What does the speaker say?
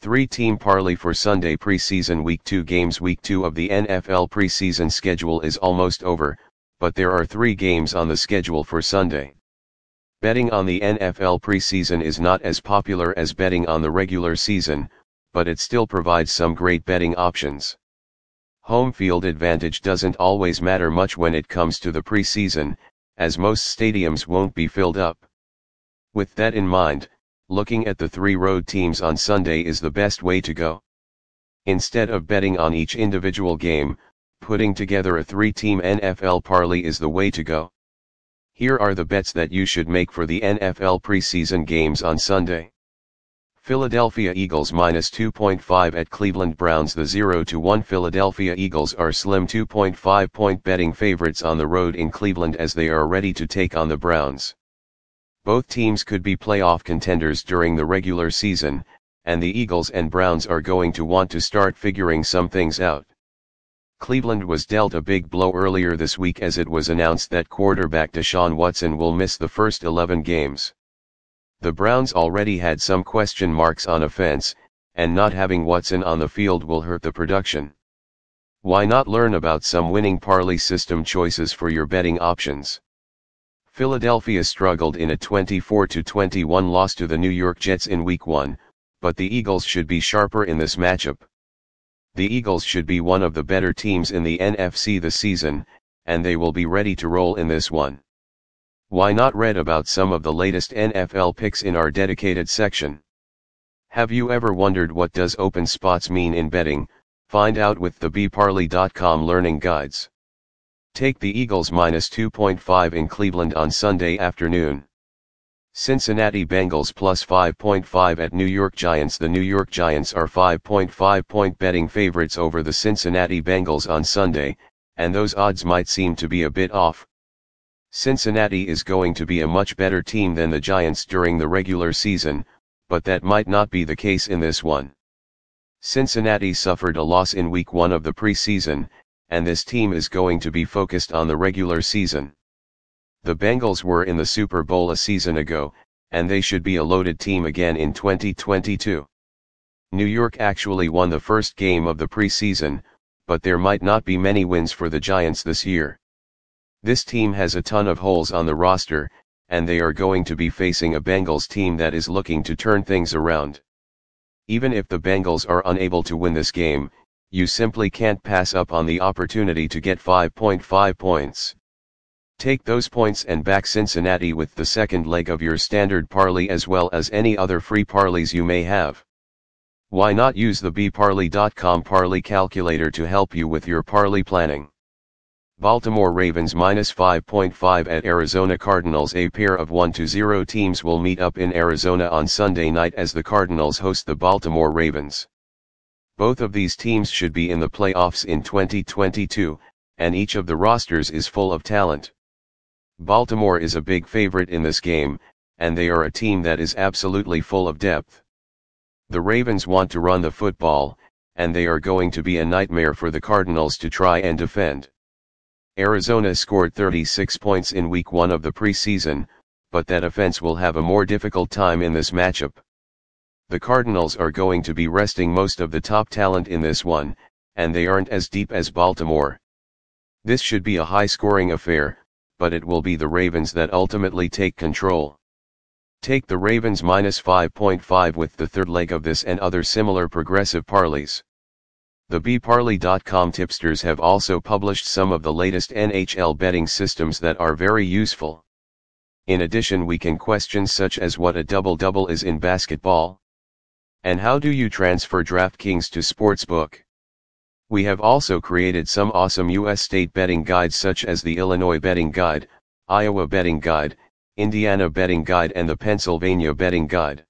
Three-team parlay for Sunday preseason Week 2 games Week 2 of the NFL preseason schedule is almost over, but there are three games on the schedule for Sunday. Betting on the NFL preseason is not as popular as betting on the regular season, but it still provides some great betting options. Home field advantage doesn't always matter much when it comes to the preseason, as most stadiums won't be filled up. With that in mind, looking at the three road teams on Sunday is the best way to go. Instead of betting on each individual game, putting together a three-team NFL parlay is the way to go. Here are the bets that you should make for the NFL preseason games on Sunday. Philadelphia Eagles minus 2.5 at Cleveland Browns The 0 to 1 Philadelphia Eagles are slim 2.5 point betting favorites on the road in Cleveland as they are ready to take on the Browns. Both teams could be playoff contenders during the regular season, and the Eagles and Browns are going to want to start figuring some things out. Cleveland was dealt a big blow earlier this week as it was announced that quarterback Deshaun Watson will miss the first 11 games. The Browns already had some question marks on offense, and not having Watson on the field will hurt the production. Why not learn about some winning parlay system choices for your betting options? Philadelphia struggled in a 24-21 loss to the New York Jets in Week 1, but the Eagles should be sharper in this matchup. The Eagles should be one of the better teams in the NFC this season, and they will be ready to roll in this one. Why not read about some of the latest NFL picks in our dedicated section? Have you ever wondered what does open spots mean in betting? Find out with the bparlay.com learning guides. Take the Eagles minus 2.5 in Cleveland on Sunday afternoon. Cincinnati Bengals plus 5.5 at New York Giants The New York Giants are 5.5 point betting favorites over the Cincinnati Bengals on Sunday, and those odds might seem to be a bit off. Cincinnati is going to be a much better team than the Giants during the regular season, but that might not be the case in this one. Cincinnati suffered a loss in week 1 of the preseason, and this team is going to be focused on the regular season. The Bengals were in the Super Bowl a season ago, and they should be a loaded team again in 2022. New York actually won the first game of the preseason, but there might not be many wins for the Giants this year. This team has a ton of holes on the roster, and they are going to be facing a Bengals team that is looking to turn things around. Even if the Bengals are unable to win this game, you simply can't pass up on the opportunity to get 5.5 points. Take those points and back Cincinnati with the second leg of your standard parlay as well as any other free parlays you may have. Why not use the bparlay.com parlay calculator to help you with your parlay planning? Baltimore Ravens minus 5.5 at Arizona Cardinals A pair of 1-0 teams will meet up in Arizona on Sunday night as the Cardinals host the Baltimore Ravens. Both of these teams should be in the playoffs in 2022, and each of the rosters is full of talent. Baltimore is a big favorite in this game, and they are a team that is absolutely full of depth. The Ravens want to run the football, and they are going to be a nightmare for the Cardinals to try and defend. Arizona scored 36 points in week 1 of the preseason, but that offense will have a more difficult time in this matchup. The Cardinals are going to be resting most of the top talent in this one, and they aren't as deep as Baltimore. This should be a high scoring affair, but it will be the Ravens that ultimately take control. Take the Ravens minus 5.5 with the third leg of this and other similar progressive parlays. The bparlay.com tipsters have also published some of the latest NHL betting systems that are very useful. In addition we can question such as what a double-double is in basketball, and how do you transfer DraftKings to Sportsbook? We have also created some awesome US state betting guides such as the Illinois Betting Guide, Iowa Betting Guide, Indiana Betting Guide and the Pennsylvania Betting Guide.